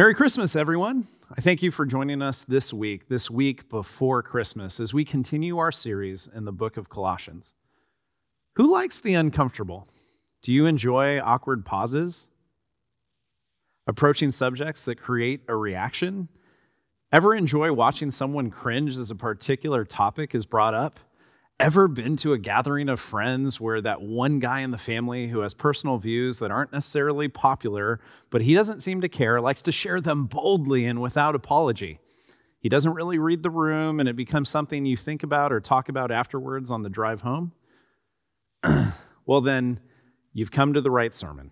Merry Christmas, everyone. I thank you for joining us this week, this week before Christmas, as we continue our series in the book of Colossians. Who likes the uncomfortable? Do you enjoy awkward pauses? Approaching subjects that create a reaction? Ever enjoy watching someone cringe as a particular topic is brought up? Ever been to a gathering of friends where that one guy in the family who has personal views that aren't necessarily popular, but he doesn't seem to care, likes to share them boldly and without apology? He doesn't really read the room, and it becomes something you think about or talk about afterwards on the drive home? well, then, you've come to the right sermon,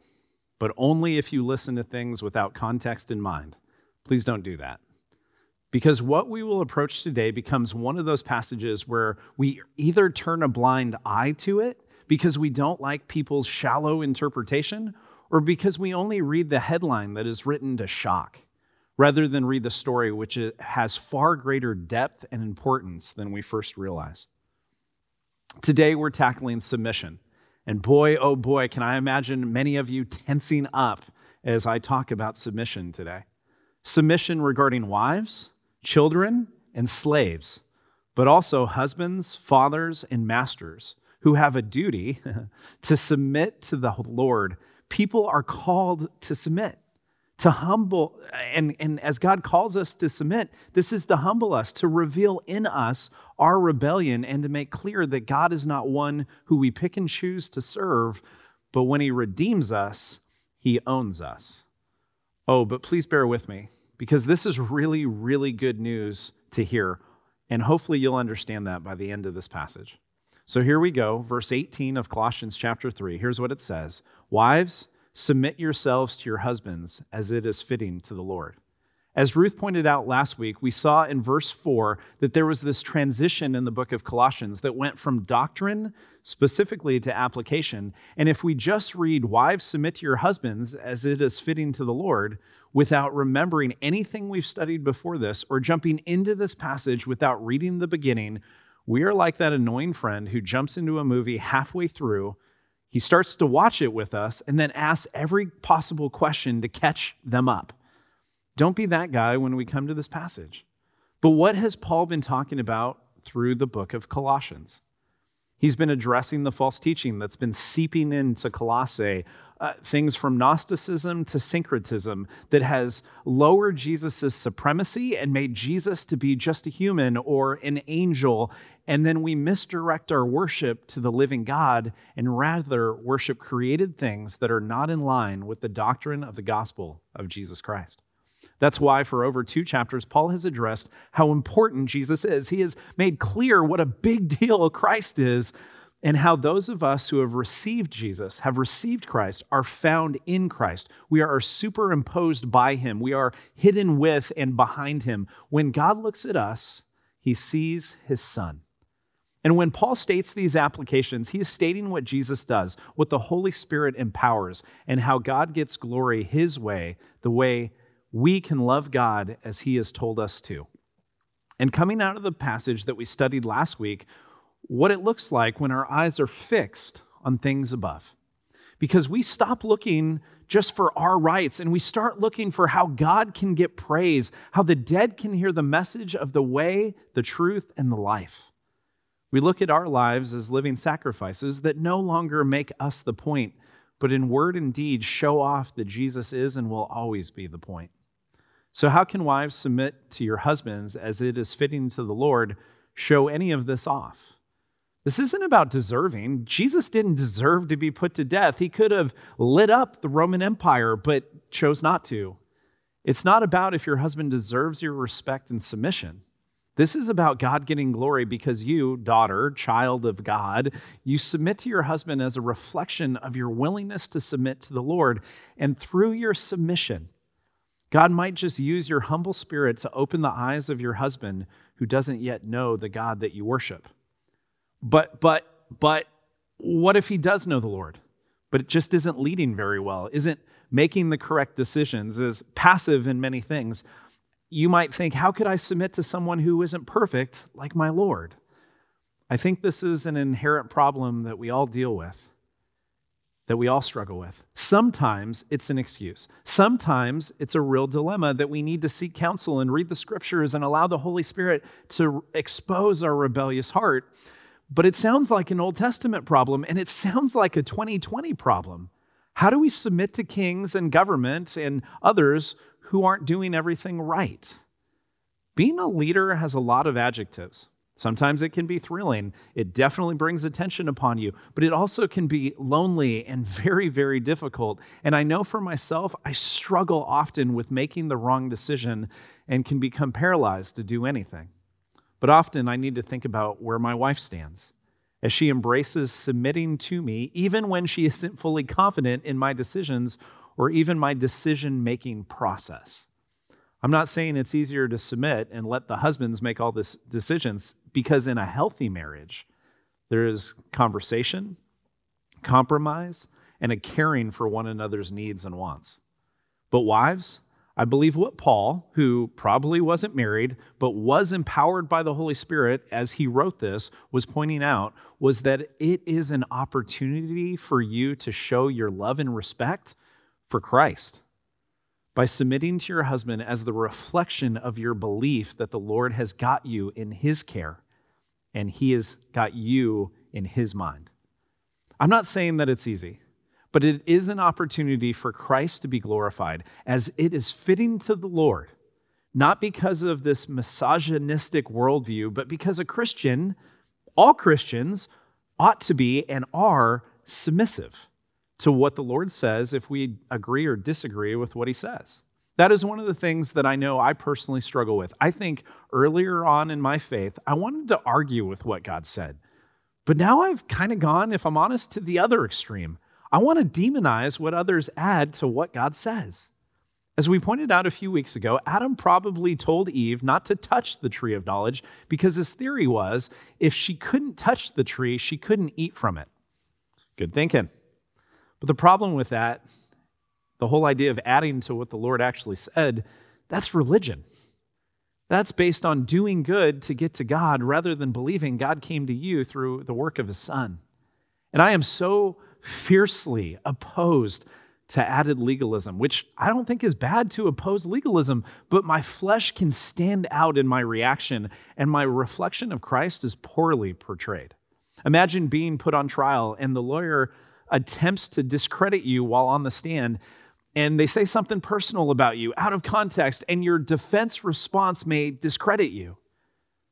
but only if you listen to things without context in mind. Please don't do that. Because what we will approach today becomes one of those passages where we either turn a blind eye to it because we don't like people's shallow interpretation, or because we only read the headline that is written to shock, rather than read the story, which has far greater depth and importance than we first realize. Today, we're tackling submission. And boy, oh boy, can I imagine many of you tensing up as I talk about submission today. Submission regarding wives, children and slaves, but also husbands, fathers, and masters who have a duty to submit to the Lord. People are called to submit, to humble. And, and as God calls us to submit, this is to humble us, to reveal in us our rebellion, and to make clear that God is not one who we pick and choose to serve, but when He redeems us, He owns us. Oh, but please bear with me because this is really, really good news to hear. And hopefully you'll understand that by the end of this passage. So here we go, verse 18 of Colossians chapter 3. Here's what it says Wives, submit yourselves to your husbands as it is fitting to the Lord. As Ruth pointed out last week, we saw in verse 4 that there was this transition in the book of Colossians that went from doctrine specifically to application. And if we just read, Wives, submit to your husbands as it is fitting to the Lord, without remembering anything we've studied before this or jumping into this passage without reading the beginning, we are like that annoying friend who jumps into a movie halfway through. He starts to watch it with us and then asks every possible question to catch them up. Don't be that guy when we come to this passage. But what has Paul been talking about through the book of Colossians? He's been addressing the false teaching that's been seeping into Colossae, uh, things from Gnosticism to syncretism that has lowered Jesus' supremacy and made Jesus to be just a human or an angel. And then we misdirect our worship to the living God and rather worship created things that are not in line with the doctrine of the gospel of Jesus Christ. That's why, for over two chapters, Paul has addressed how important Jesus is. He has made clear what a big deal Christ is, and how those of us who have received Jesus, have received Christ, are found in Christ. We are superimposed by him, we are hidden with and behind him. When God looks at us, he sees his son. And when Paul states these applications, he is stating what Jesus does, what the Holy Spirit empowers, and how God gets glory his way, the way we can love God as He has told us to. And coming out of the passage that we studied last week, what it looks like when our eyes are fixed on things above. Because we stop looking just for our rights and we start looking for how God can get praise, how the dead can hear the message of the way, the truth, and the life. We look at our lives as living sacrifices that no longer make us the point, but in word and deed show off that Jesus is and will always be the point. So, how can wives submit to your husbands as it is fitting to the Lord show any of this off? This isn't about deserving. Jesus didn't deserve to be put to death. He could have lit up the Roman Empire, but chose not to. It's not about if your husband deserves your respect and submission. This is about God getting glory because you, daughter, child of God, you submit to your husband as a reflection of your willingness to submit to the Lord. And through your submission, God might just use your humble spirit to open the eyes of your husband who doesn't yet know the God that you worship. But, but, but what if he does know the Lord, but it just isn't leading very well, isn't making the correct decisions, is passive in many things? You might think, how could I submit to someone who isn't perfect like my Lord? I think this is an inherent problem that we all deal with. That we all struggle with. Sometimes it's an excuse. Sometimes it's a real dilemma that we need to seek counsel and read the scriptures and allow the Holy Spirit to expose our rebellious heart. But it sounds like an Old Testament problem and it sounds like a 2020 problem. How do we submit to kings and government and others who aren't doing everything right? Being a leader has a lot of adjectives. Sometimes it can be thrilling. It definitely brings attention upon you, but it also can be lonely and very, very difficult. And I know for myself, I struggle often with making the wrong decision and can become paralyzed to do anything. But often I need to think about where my wife stands as she embraces submitting to me, even when she isn't fully confident in my decisions or even my decision making process. I'm not saying it's easier to submit and let the husbands make all these decisions because in a healthy marriage, there is conversation, compromise, and a caring for one another's needs and wants. But wives, I believe what Paul, who probably wasn't married, but was empowered by the Holy Spirit as he wrote this, was pointing out was that it is an opportunity for you to show your love and respect for Christ by submitting to your husband as the reflection of your belief that the Lord has got you in his care and he has got you in his mind. I'm not saying that it's easy, but it is an opportunity for Christ to be glorified as it is fitting to the Lord, not because of this misogynistic worldview, but because a Christian, all Christians, ought to be and are submissive to what the Lord says if we agree or disagree with what he says. That is one of the things that I know I personally struggle with. I think earlier on in my faith, I wanted to argue with what God said. But now I've kind of gone, if I'm honest, to the other extreme. I want to demonize what others add to what God says. As we pointed out a few weeks ago, Adam probably told Eve not to touch the tree of knowledge because his theory was if she couldn't touch the tree, she couldn't eat from it. Good thinking. But the problem with that, the whole idea of adding to what the Lord actually said, that's religion. That's based on doing good to get to God rather than believing God came to you through the work of his son. And I am so fiercely opposed to added legalism, which I don't think is bad to oppose legalism, but my flesh can stand out in my reaction, and my reflection of Christ is poorly portrayed. Imagine being put on trial and the lawyer attempts to discredit you while on the stand and they say something personal about you out of context, and your defense response may discredit you.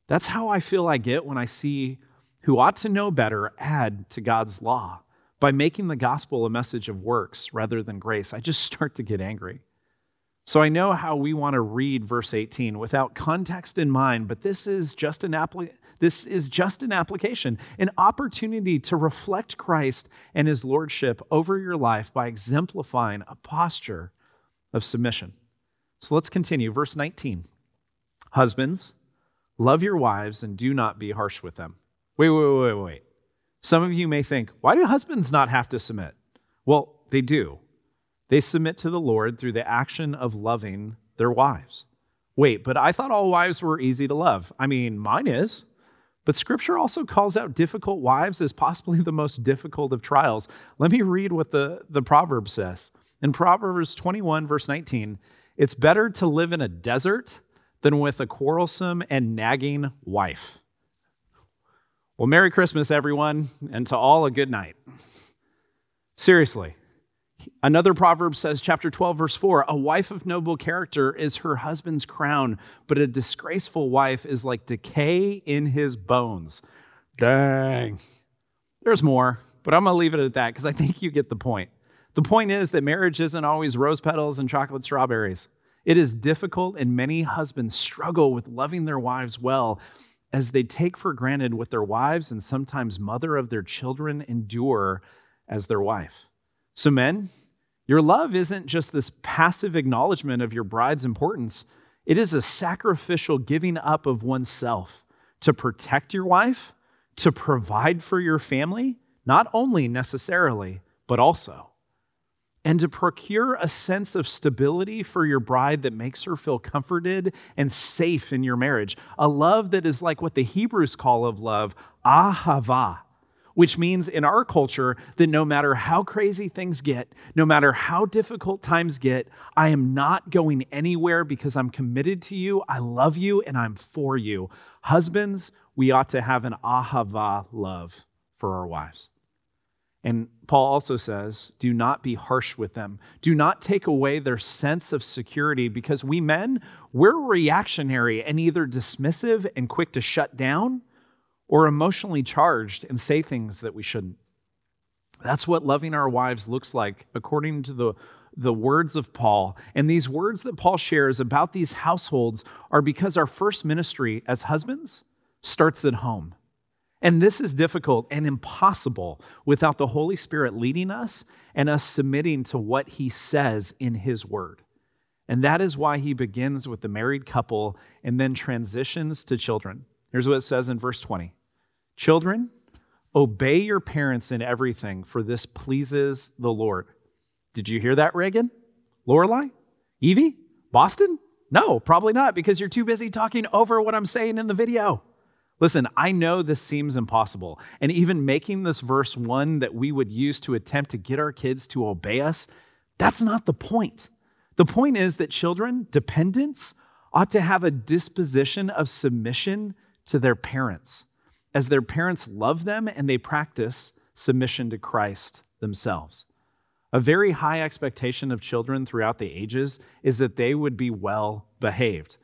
That's how I feel I get when I see who ought to know better add to God's law by making the gospel a message of works rather than grace. I just start to get angry. So I know how we want to read verse 18 without context in mind, but this is just an appli- this is just an application, an opportunity to reflect Christ and his lordship over your life by exemplifying a posture of submission. So let's continue verse 19. Husbands, love your wives and do not be harsh with them. Wait, wait, wait, wait, wait. Some of you may think, why do husbands not have to submit? Well, they do. They submit to the Lord through the action of loving their wives. Wait, but I thought all wives were easy to love. I mean, mine is. But scripture also calls out difficult wives as possibly the most difficult of trials. Let me read what the, the proverb says. In Proverbs 21, verse 19, it's better to live in a desert than with a quarrelsome and nagging wife. Well, Merry Christmas, everyone, and to all a good night. Seriously, Another proverb says, chapter 12, verse 4 A wife of noble character is her husband's crown, but a disgraceful wife is like decay in his bones. Dang. There's more, but I'm going to leave it at that because I think you get the point. The point is that marriage isn't always rose petals and chocolate strawberries. It is difficult, and many husbands struggle with loving their wives well as they take for granted what their wives and sometimes mother of their children endure as their wife. So, men, your love isn't just this passive acknowledgement of your bride's importance, it is a sacrificial giving up of oneself to protect your wife, to provide for your family, not only necessarily, but also, and to procure a sense of stability for your bride that makes her feel comforted and safe in your marriage. A love that is like what the Hebrews call of love, ahava, which means in our culture that no matter how crazy things get, no matter how difficult times get, I am not going anywhere because I'm committed to you, I love you, and I'm for you. Husbands, we ought to have an ahava love for our wives. And Paul also says, do not be harsh with them. Do not take away their sense of security because we men, we're reactionary and either dismissive and quick to shut down or emotionally charged and say things that we shouldn't. That's what loving our wives looks like according to the, the words of Paul. And these words that Paul shares about these households are because our first ministry as husbands starts at home. And this is difficult and impossible without the Holy Spirit leading us and us submitting to what he says in his word. And that is why he begins with the married couple and then transitions to children. Here's what it says in verse 20 Children, obey your parents in everything, for this pleases the Lord. Did you hear that, Reagan? Lorelai? Evie? Boston? No, probably not, because you're too busy talking over what I'm saying in the video. Listen, I know this seems impossible, and even making this verse one that we would use to attempt to get our kids to obey us, that's not the point. The point is that children, dependents, ought to have a disposition of submission to their parents as their parents love them and they practice submission to Christ themselves. A very high expectation of children throughout the ages is that they would be well behaved.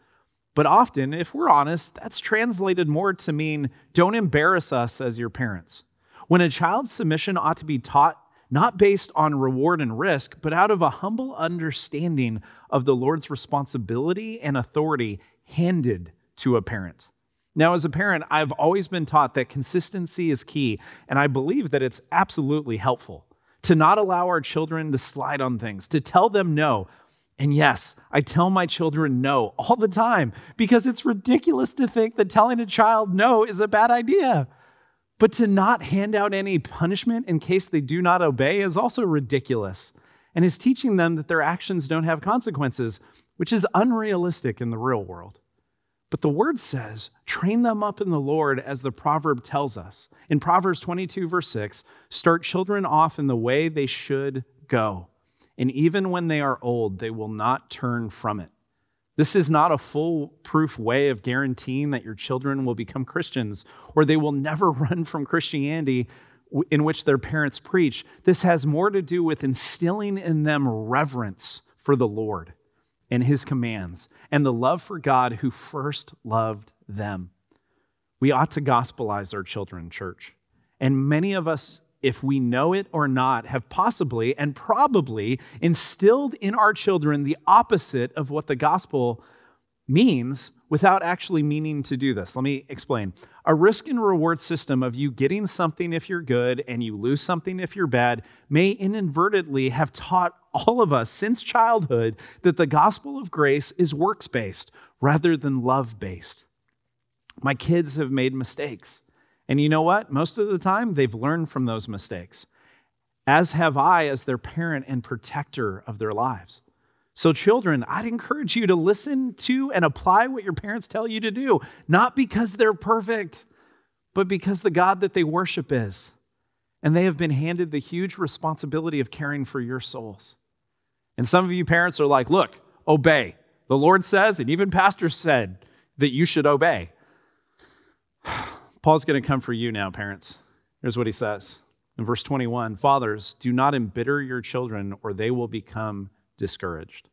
But often, if we're honest, that's translated more to mean don't embarrass us as your parents. When a child's submission ought to be taught not based on reward and risk, but out of a humble understanding of the Lord's responsibility and authority handed to a parent. Now, as a parent, I've always been taught that consistency is key, and I believe that it's absolutely helpful to not allow our children to slide on things, to tell them no. And yes, I tell my children no all the time because it's ridiculous to think that telling a child no is a bad idea. But to not hand out any punishment in case they do not obey is also ridiculous and is teaching them that their actions don't have consequences, which is unrealistic in the real world. But the word says, train them up in the Lord as the proverb tells us. In Proverbs 22, verse 6, start children off in the way they should go. And even when they are old, they will not turn from it. This is not a foolproof way of guaranteeing that your children will become Christians or they will never run from Christianity in which their parents preach. This has more to do with instilling in them reverence for the Lord and his commands and the love for God who first loved them. We ought to gospelize our children, church. And many of us, if we know it or not, have possibly and probably instilled in our children the opposite of what the gospel means without actually meaning to do this. Let me explain. A risk and reward system of you getting something if you're good and you lose something if you're bad may inadvertently have taught all of us since childhood that the gospel of grace is works based rather than love based. My kids have made mistakes. And you know what? Most of the time, they've learned from those mistakes, as have I as their parent and protector of their lives. So, children, I'd encourage you to listen to and apply what your parents tell you to do, not because they're perfect, but because the God that they worship is. And they have been handed the huge responsibility of caring for your souls. And some of you parents are like, look, obey. The Lord says, and even pastors said, that you should obey. Paul's going to come for you now, parents. Here's what he says in verse 21 Fathers, do not embitter your children, or they will become discouraged.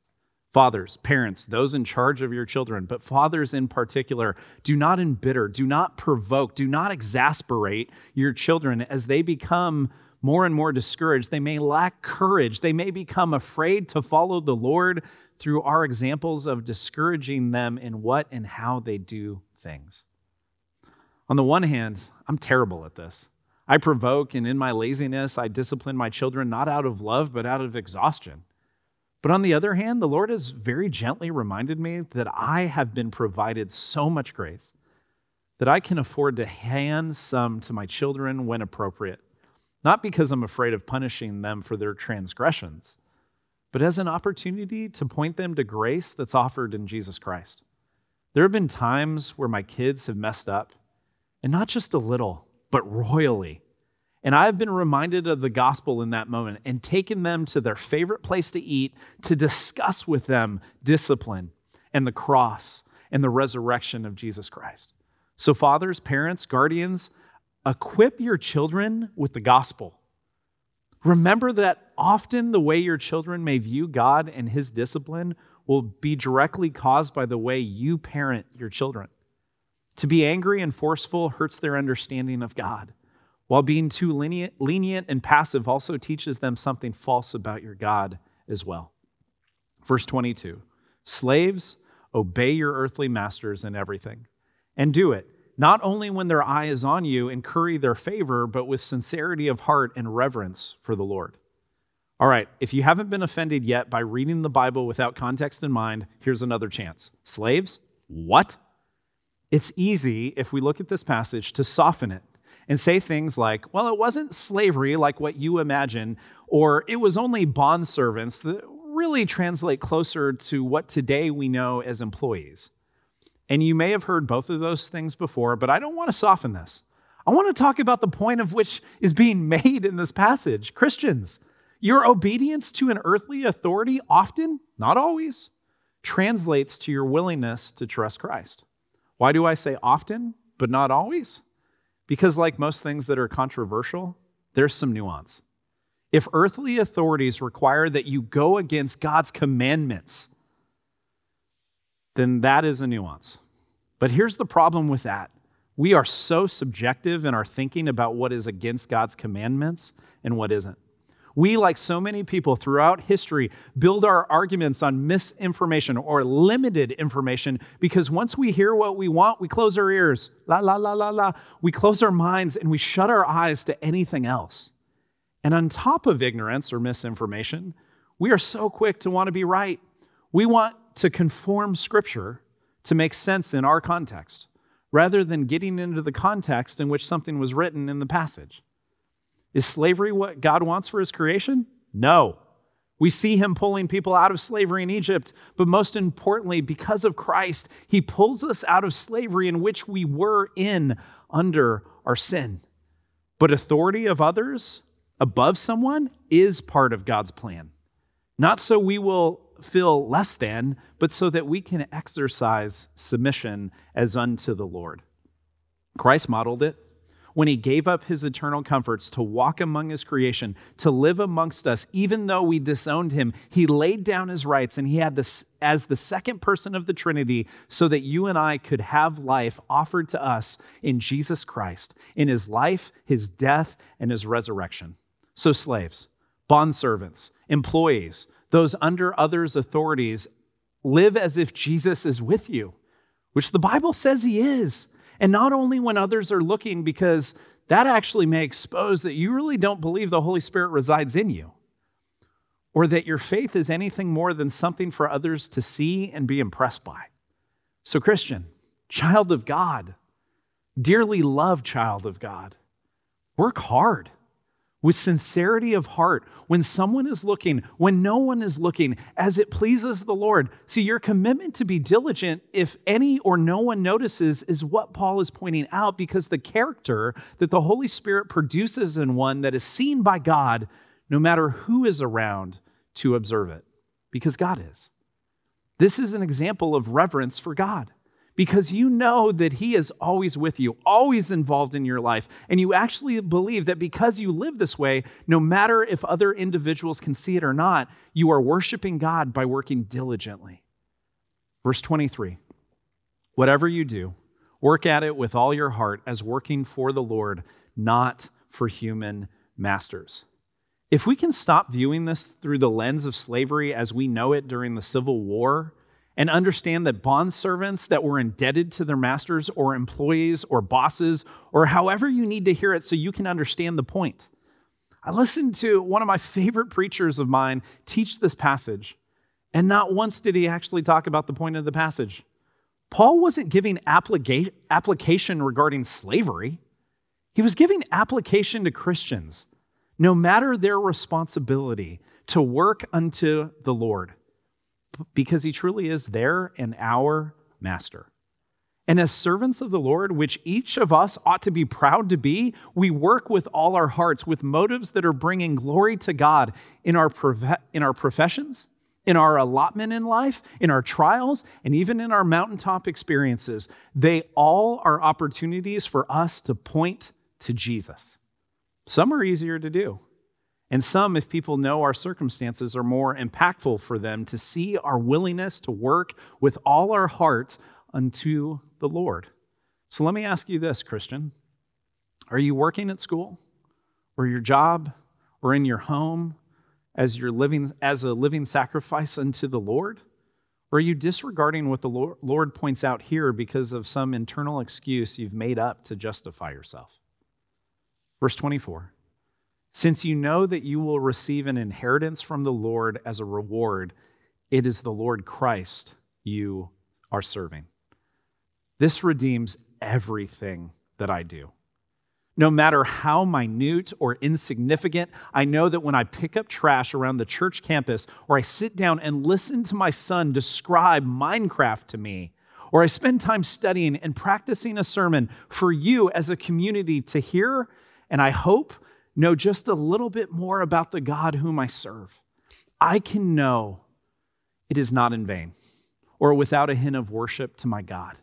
Fathers, parents, those in charge of your children, but fathers in particular, do not embitter, do not provoke, do not exasperate your children as they become more and more discouraged. They may lack courage. They may become afraid to follow the Lord through our examples of discouraging them in what and how they do things. On the one hand, I'm terrible at this. I provoke, and in my laziness, I discipline my children not out of love, but out of exhaustion. But on the other hand, the Lord has very gently reminded me that I have been provided so much grace that I can afford to hand some to my children when appropriate, not because I'm afraid of punishing them for their transgressions, but as an opportunity to point them to grace that's offered in Jesus Christ. There have been times where my kids have messed up, and not just a little, but royally. And I've been reminded of the gospel in that moment and taken them to their favorite place to eat to discuss with them discipline and the cross and the resurrection of Jesus Christ. So, fathers, parents, guardians, equip your children with the gospel. Remember that often the way your children may view God and his discipline will be directly caused by the way you parent your children. To be angry and forceful hurts their understanding of God while being too lenient, and passive also teaches them something false about your God as well. Verse 22 Slaves, obey your earthly masters in everything, and do it, not only when their eye is on you and curry their favor, but with sincerity of heart and reverence for the Lord. All right, if you haven't been offended yet by reading the Bible without context in mind, here's another chance. Slaves, what? It's easy, if we look at this passage, to soften it and say things like, well, it wasn't slavery like what you imagine, or it was only bond servants that really translate closer to what today we know as employees. And you may have heard both of those things before, but I don't want to soften this. I want to talk about the point of which is being made in this passage. Christians, your obedience to an earthly authority often, not always, translates to your willingness to trust Christ. Why do I say often, but not always? Because, like most things that are controversial, there's some nuance. If earthly authorities require that you go against God's commandments, then that is a nuance. But here's the problem with that we are so subjective in our thinking about what is against God's commandments and what isn't. We, like so many people throughout history, build our arguments on misinformation or limited information because once we hear what we want, we close our ears. La, la, la, la, la. We close our minds and we shut our eyes to anything else. And on top of ignorance or misinformation, we are so quick to want to be right. We want to conform Scripture to make sense in our context rather than getting into the context in which something was written in the passage. Is slavery what God wants for his creation? No. We see him pulling people out of slavery in Egypt, but most importantly, because of Christ, he pulls us out of slavery in which we were in under our sin. But authority of others above someone is part of God's plan. Not so we will feel less than, but so that we can exercise submission as unto the Lord. Christ modeled it when he gave up his eternal comforts to walk among his creation, to live amongst us, even though we disowned him, he laid down his rights and he had this as the second person of the Trinity so that you and I could have life offered to us in Jesus Christ, in his life, his death, and his resurrection. So, slaves, bondservants, employees, those under others' authorities, live as if Jesus is with you, which the Bible says he is. And not only when others are looking, because that actually may expose that you really don't believe the Holy Spirit resides in you, or that your faith is anything more than something for others to see and be impressed by. So, Christian, child of God, dearly loved child of God, work hard with sincerity of heart, when someone is looking, when no one is looking, as it pleases the Lord. See, your commitment to be diligent, if any or no one notices, is what Paul is pointing out because the character that the Holy Spirit produces in one that is seen by God, no matter who is around to observe it, because God is. This is an example of reverence for God because you know that He is always with you, always involved in your life. And you actually believe that because you live this way, no matter if other individuals can see it or not, you are worshiping God by working diligently. Verse 23 Whatever you do, work at it with all your heart as working for the Lord, not for human masters. If we can stop viewing this through the lens of slavery as we know it during the Civil War, and understand that bond servants that were indebted to their masters or employees or bosses or however you need to hear it so you can understand the point. I listened to one of my favorite preachers of mine teach this passage, and not once did he actually talk about the point of the passage. Paul wasn't giving applica- application regarding slavery, he was giving application to Christians, no matter their responsibility to work unto the Lord because he truly is there and our master. And as servants of the Lord, which each of us ought to be proud to be, we work with all our hearts, with motives that are bringing glory to God in our, in our professions, in our allotment in life, in our trials, and even in our mountaintop experiences. They all are opportunities for us to point to Jesus. Some are easier to do. And some, if people know our circumstances, are more impactful for them to see our willingness to work with all our hearts unto the Lord. So let me ask you this, Christian. Are you working at school or your job or in your home as you're living as a living sacrifice unto the Lord? Or are you disregarding what the Lord points out here because of some internal excuse you've made up to justify yourself? Verse 24 Since you know that you will receive an inheritance from the Lord as a reward, it is the Lord Christ you are serving. This redeems everything that I do. No matter how minute or insignificant, I know that when I pick up trash around the church campus, or I sit down and listen to my son describe Minecraft to me, or I spend time studying and practicing a sermon for you as a community to hear, and I hope know just a little bit more about the God whom I serve, I can know it is not in vain or without a hint of worship to my God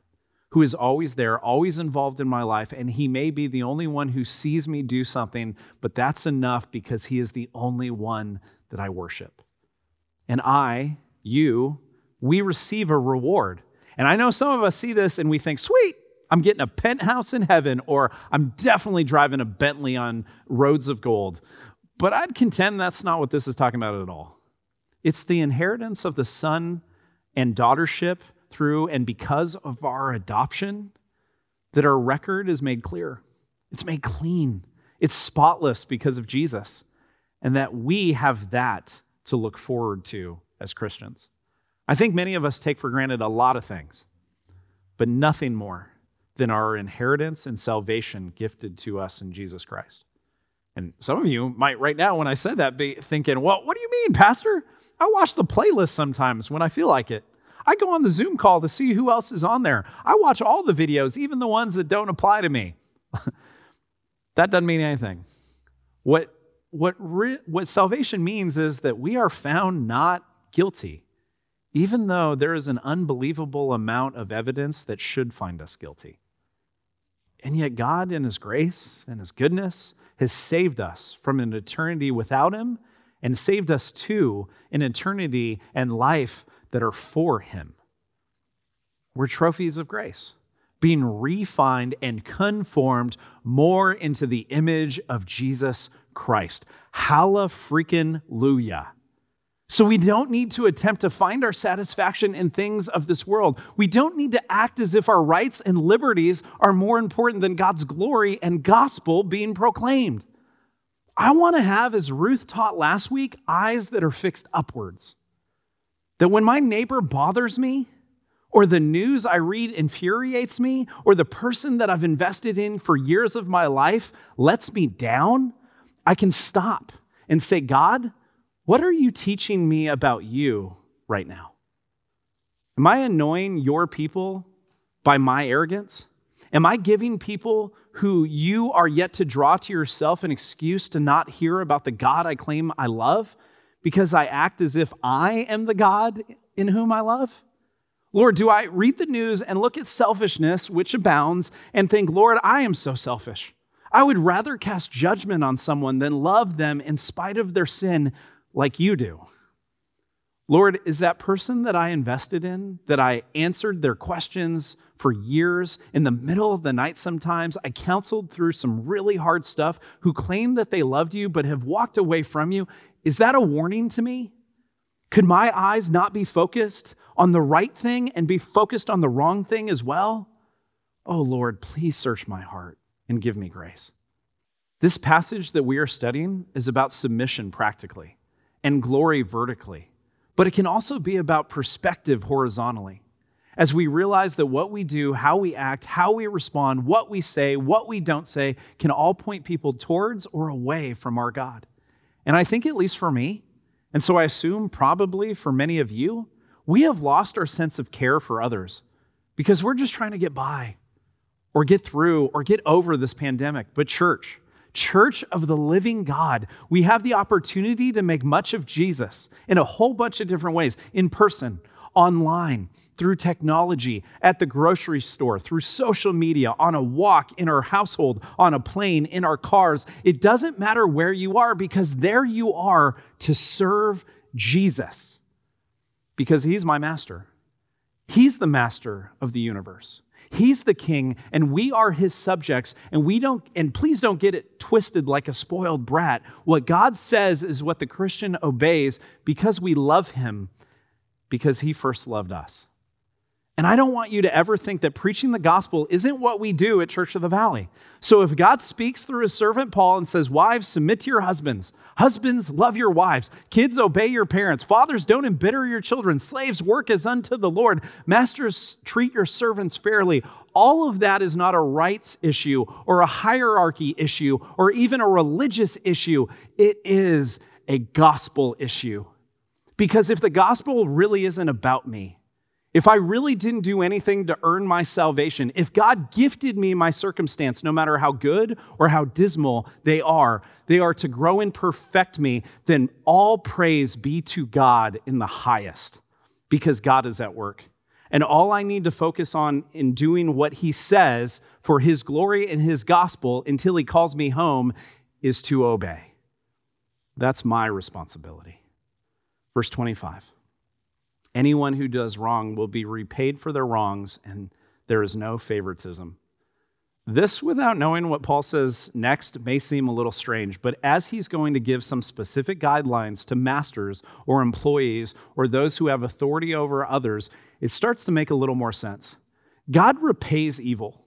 who is always there, always involved in my life, and he may be the only one who sees me do something, but that's enough because he is the only one that I worship. And I, you, we receive a reward. And I know some of us see this and we think, sweet, I'm getting a penthouse in heaven, or I'm definitely driving a Bentley on roads of gold. But I'd contend that's not what this is talking about at all. It's the inheritance of the son and daughtership through and because of our adoption that our record is made clear. It's made clean. It's spotless because of Jesus. And that we have that to look forward to as Christians. I think many of us take for granted a lot of things, but nothing more than our inheritance and salvation gifted to us in Jesus Christ. And some of you might right now, when I said that, be thinking, well, what do you mean, Pastor? I watch the playlist sometimes when I feel like it. I go on the Zoom call to see who else is on there. I watch all the videos, even the ones that don't apply to me. that doesn't mean anything. What, what, re, what salvation means is that we are found not guilty, even though there is an unbelievable amount of evidence that should find us guilty. And yet, God, in His grace and His goodness, has saved us from an eternity without Him and saved us to an eternity and life that are for Him. We're trophies of grace, being refined and conformed more into the image of Jesus Christ. Halla freaking. So we don't need to attempt to find our satisfaction in things of this world. We don't need to act as if our rights and liberties are more important than God's glory and gospel being proclaimed. I want to have, as Ruth taught last week, eyes that are fixed upwards. That when my neighbor bothers me, or the news I read infuriates me, or the person that I've invested in for years of my life lets me down, I can stop and say, God, what are you teaching me about you right now? Am I annoying your people by my arrogance? Am I giving people who you are yet to draw to yourself an excuse to not hear about the God I claim I love? because I act as if I am the God in whom I love? Lord, do I read the news and look at selfishness, which abounds, and think, Lord, I am so selfish? I would rather cast judgment on someone than love them in spite of their sin like you do. Lord, is that person that I invested in, that I answered their questions for years, in the middle of the night sometimes, I counseled through some really hard stuff, who claim that they loved you but have walked away from you, is that a warning to me? Could my eyes not be focused on the right thing and be focused on the wrong thing as well? Oh Lord, please search my heart and give me grace. This passage that we are studying is about submission practically and glory vertically, but it can also be about perspective horizontally as we realize that what we do, how we act, how we respond, what we say, what we don't say can all point people towards or away from our God. And I think, at least for me, and so I assume probably for many of you, we have lost our sense of care for others because we're just trying to get by or get through or get over this pandemic. But, church, church of the living God, we have the opportunity to make much of Jesus in a whole bunch of different ways in person, online, through technology, at the grocery store, through social media, on a walk, in our household, on a plane, in our cars. It doesn't matter where you are because there you are to serve Jesus because he's my master. He's the master of the universe. He's the king and we are his subjects and we don't and please don't get it twisted like a spoiled brat. What God says is what the Christian obeys because we love him because he first loved us. And I don't want you to ever think that preaching the gospel isn't what we do at Church of the Valley. So if God speaks through his servant Paul and says, Wives, submit to your husbands, husbands, love your wives, kids, obey your parents, fathers, don't embitter your children, slaves, work as unto the Lord, masters, treat your servants fairly. All of that is not a rights issue or a hierarchy issue or even a religious issue. It is a gospel issue. Because if the gospel really isn't about me, if I really didn't do anything to earn my salvation, if God gifted me my circumstance, no matter how good or how dismal they are, they are to grow and perfect me, then all praise be to God in the highest, because God is at work. And all I need to focus on in doing what He says for His glory and His gospel until He calls me home is to obey. That's my responsibility. Verse 25. Anyone who does wrong will be repaid for their wrongs, and there is no favoritism. This, without knowing what Paul says next, may seem a little strange, but as he's going to give some specific guidelines to masters or employees or those who have authority over others, it starts to make a little more sense. God repays evil.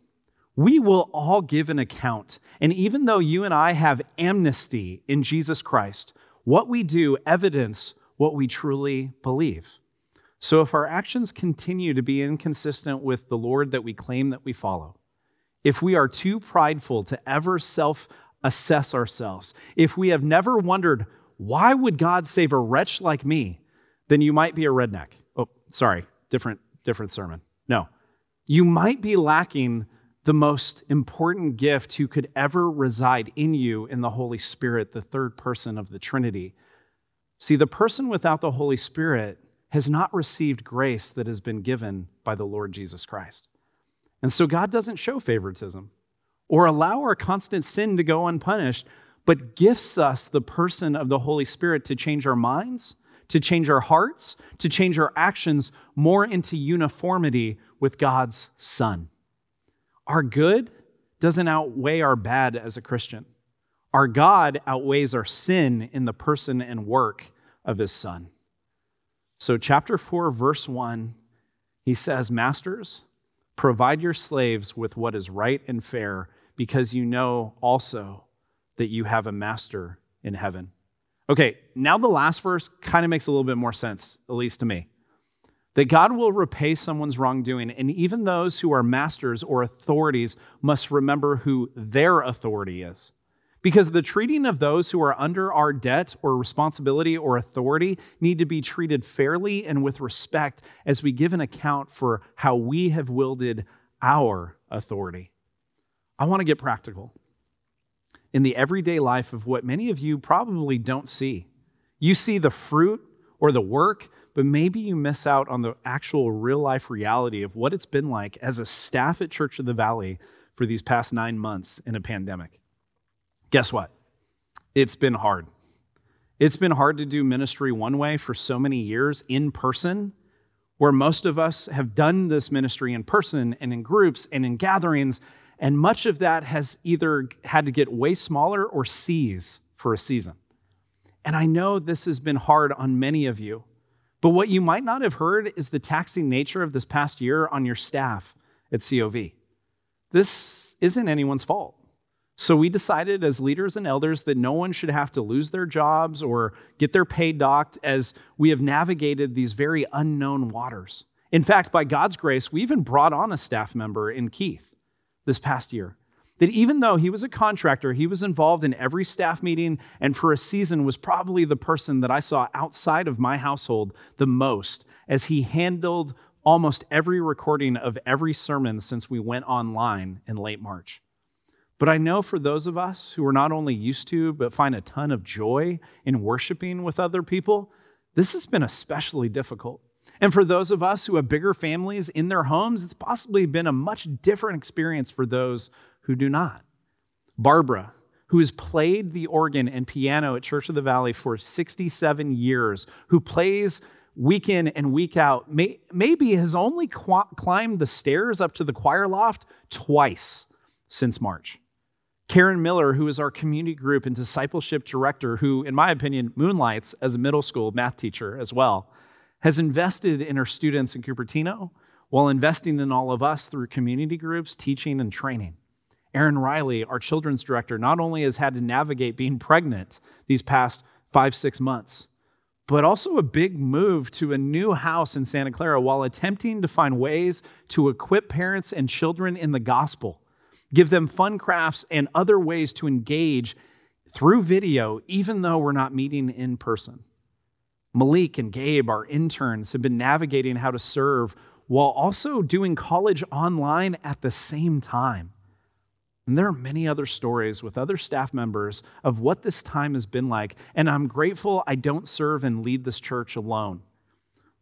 We will all give an account. And even though you and I have amnesty in Jesus Christ, what we do evidence what we truly believe. So if our actions continue to be inconsistent with the Lord that we claim that we follow, if we are too prideful to ever self assess ourselves, if we have never wondered, why would God save a wretch like me, then you might be a redneck. Oh, sorry, different, different sermon. No. You might be lacking the most important gift who could ever reside in you in the Holy Spirit, the third person of the Trinity. See, the person without the Holy Spirit has not received grace that has been given by the Lord Jesus Christ. And so God doesn't show favoritism or allow our constant sin to go unpunished, but gifts us the person of the Holy Spirit to change our minds, to change our hearts, to change our actions more into uniformity with God's Son. Our good doesn't outweigh our bad as a Christian. Our God outweighs our sin in the person and work of His Son. So, chapter 4, verse 1, he says, Masters, provide your slaves with what is right and fair, because you know also that you have a master in heaven. Okay, now the last verse kind of makes a little bit more sense, at least to me. That God will repay someone's wrongdoing, and even those who are masters or authorities must remember who their authority is. Because the treating of those who are under our debt or responsibility or authority need to be treated fairly and with respect as we give an account for how we have wielded our authority. I want to get practical. In the everyday life of what many of you probably don't see, you see the fruit or the work, but maybe you miss out on the actual real life reality of what it's been like as a staff at Church of the Valley for these past nine months in a pandemic. Guess what? It's been hard. It's been hard to do ministry one way for so many years in person, where most of us have done this ministry in person and in groups and in gatherings, and much of that has either had to get way smaller or cease for a season. And I know this has been hard on many of you, but what you might not have heard is the taxing nature of this past year on your staff at COV. This isn't anyone's fault. So we decided as leaders and elders that no one should have to lose their jobs or get their pay docked as we have navigated these very unknown waters. In fact, by God's grace, we even brought on a staff member in Keith this past year. That even though he was a contractor, he was involved in every staff meeting and for a season was probably the person that I saw outside of my household the most as he handled almost every recording of every sermon since we went online in late March. But I know for those of us who are not only used to, but find a ton of joy in worshiping with other people, this has been especially difficult. And for those of us who have bigger families in their homes, it's possibly been a much different experience for those who do not. Barbara, who has played the organ and piano at Church of the Valley for 67 years, who plays week in and week out, may, maybe has only qu- climbed the stairs up to the choir loft twice since March. Karen Miller, who is our community group and discipleship director, who, in my opinion, moonlights as a middle school math teacher as well, has invested in her students in Cupertino while investing in all of us through community groups, teaching, and training. Erin Riley, our children's director, not only has had to navigate being pregnant these past five, six months, but also a big move to a new house in Santa Clara while attempting to find ways to equip parents and children in the gospel, give them fun crafts and other ways to engage through video, even though we're not meeting in person. Malik and Gabe, our interns, have been navigating how to serve while also doing college online at the same time. And there are many other stories with other staff members of what this time has been like. And I'm grateful I don't serve and lead this church alone.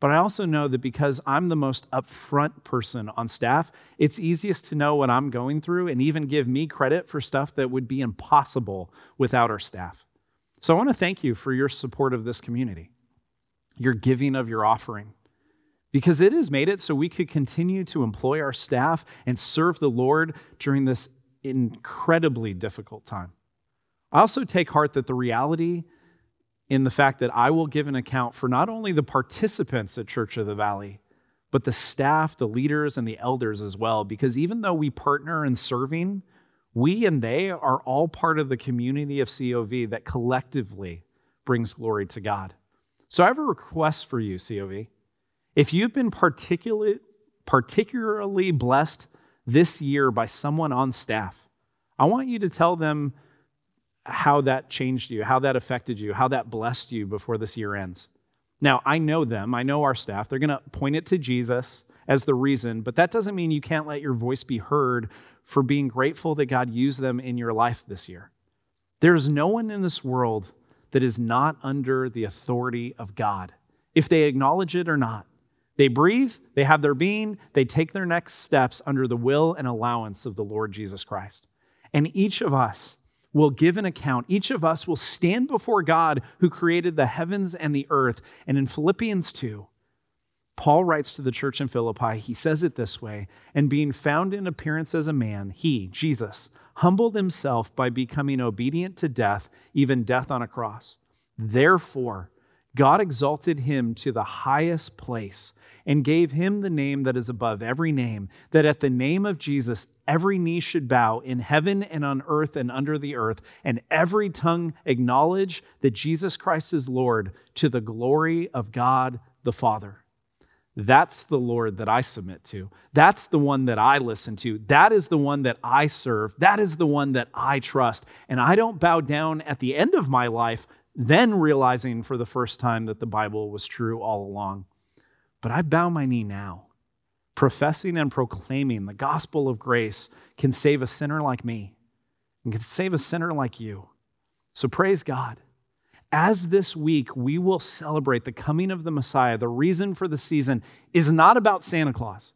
But I also know that because I'm the most upfront person on staff, it's easiest to know what I'm going through and even give me credit for stuff that would be impossible without our staff. So I want to thank you for your support of this community your giving of your offering. Because it has made it so we could continue to employ our staff and serve the Lord during this incredibly difficult time. I also take heart that the reality in the fact that I will give an account for not only the participants at Church of the Valley, but the staff, the leaders, and the elders as well. Because even though we partner in serving, we and they are all part of the community of COV that collectively brings glory to God. So I have a request for you, COV. If you've been particularly, particularly blessed this year by someone on staff, I want you to tell them how that changed you, how that affected you, how that blessed you before this year ends. Now, I know them, I know our staff. They're going to point it to Jesus as the reason, but that doesn't mean you can't let your voice be heard for being grateful that God used them in your life this year. There's no one in this world that is not under the authority of God, if they acknowledge it or not. They breathe, they have their being, they take their next steps under the will and allowance of the Lord Jesus Christ. And each of us will give an account. Each of us will stand before God who created the heavens and the earth. And in Philippians 2, Paul writes to the church in Philippi, he says it this way And being found in appearance as a man, he, Jesus, humbled himself by becoming obedient to death, even death on a cross. Therefore, God exalted him to the highest place and gave him the name that is above every name, that at the name of Jesus every knee should bow in heaven and on earth and under the earth, and every tongue acknowledge that Jesus Christ is Lord to the glory of God the Father. That's the Lord that I submit to. That's the one that I listen to. That is the one that I serve. That is the one that I trust. And I don't bow down at the end of my life, then realizing for the first time that the Bible was true all along. But I bow my knee now. Professing and proclaiming the gospel of grace can save a sinner like me and can save a sinner like you. So praise God as this week we will celebrate the coming of the Messiah, the reason for the season is not about Santa Claus.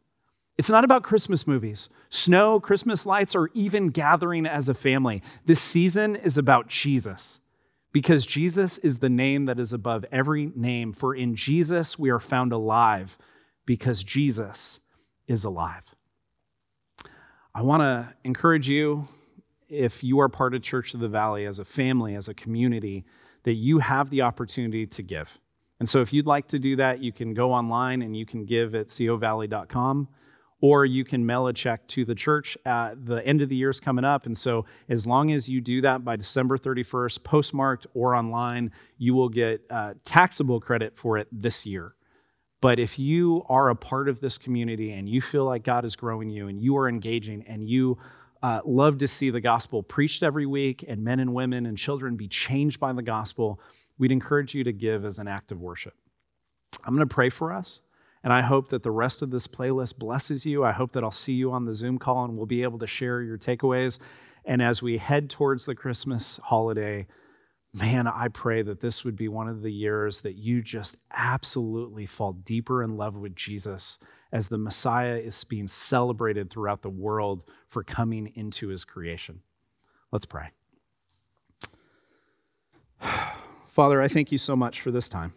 It's not about Christmas movies, snow, Christmas lights, or even gathering as a family. This season is about Jesus because Jesus is the name that is above every name. For in Jesus we are found alive because Jesus is alive. I want to encourage you, if you are part of Church of the Valley as a family, as a community, that you have the opportunity to give. And so if you'd like to do that, you can go online and you can give at covalley.com or you can mail a check to the church. At the end of the year is coming up. And so as long as you do that by December 31st, postmarked or online, you will get uh, taxable credit for it this year. But if you are a part of this community and you feel like God is growing you and you are engaging and you uh, love to see the gospel preached every week and men and women and children be changed by the gospel, we'd encourage you to give as an act of worship. I'm going to pray for us, And I hope that the rest of this playlist blesses you. I hope that I'll see you on the Zoom call and we'll be able to share your takeaways. And as we head towards the Christmas holiday, man, I pray that this would be one of the years that you just absolutely fall deeper in love with Jesus as the Messiah is being celebrated throughout the world for coming into his creation. Let's pray. Father, I thank you so much for this time.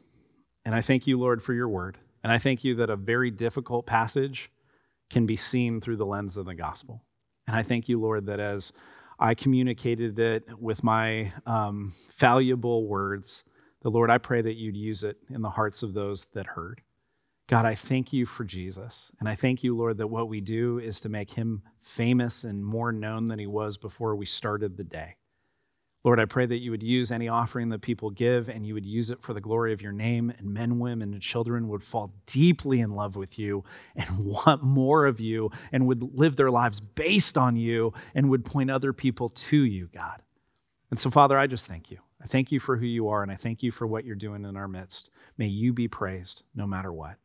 And I thank you, Lord, for your word. And I thank you that a very difficult passage can be seen through the lens of the gospel. And I thank you, Lord, that as I communicated it with my um, valuable words. The Lord, I pray that you'd use it in the hearts of those that heard. God, I thank you for Jesus. And I thank you, Lord, that what we do is to make him famous and more known than he was before we started the day. Lord, I pray that you would use any offering that people give and you would use it for the glory of your name, and men, women, and children would fall deeply in love with you and want more of you and would live their lives based on you and would point other people to you, God. And so, Father, I just thank you. I thank you for who you are, and I thank you for what you're doing in our midst. May you be praised no matter what.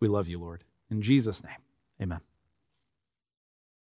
We love you, Lord. In Jesus' name, amen.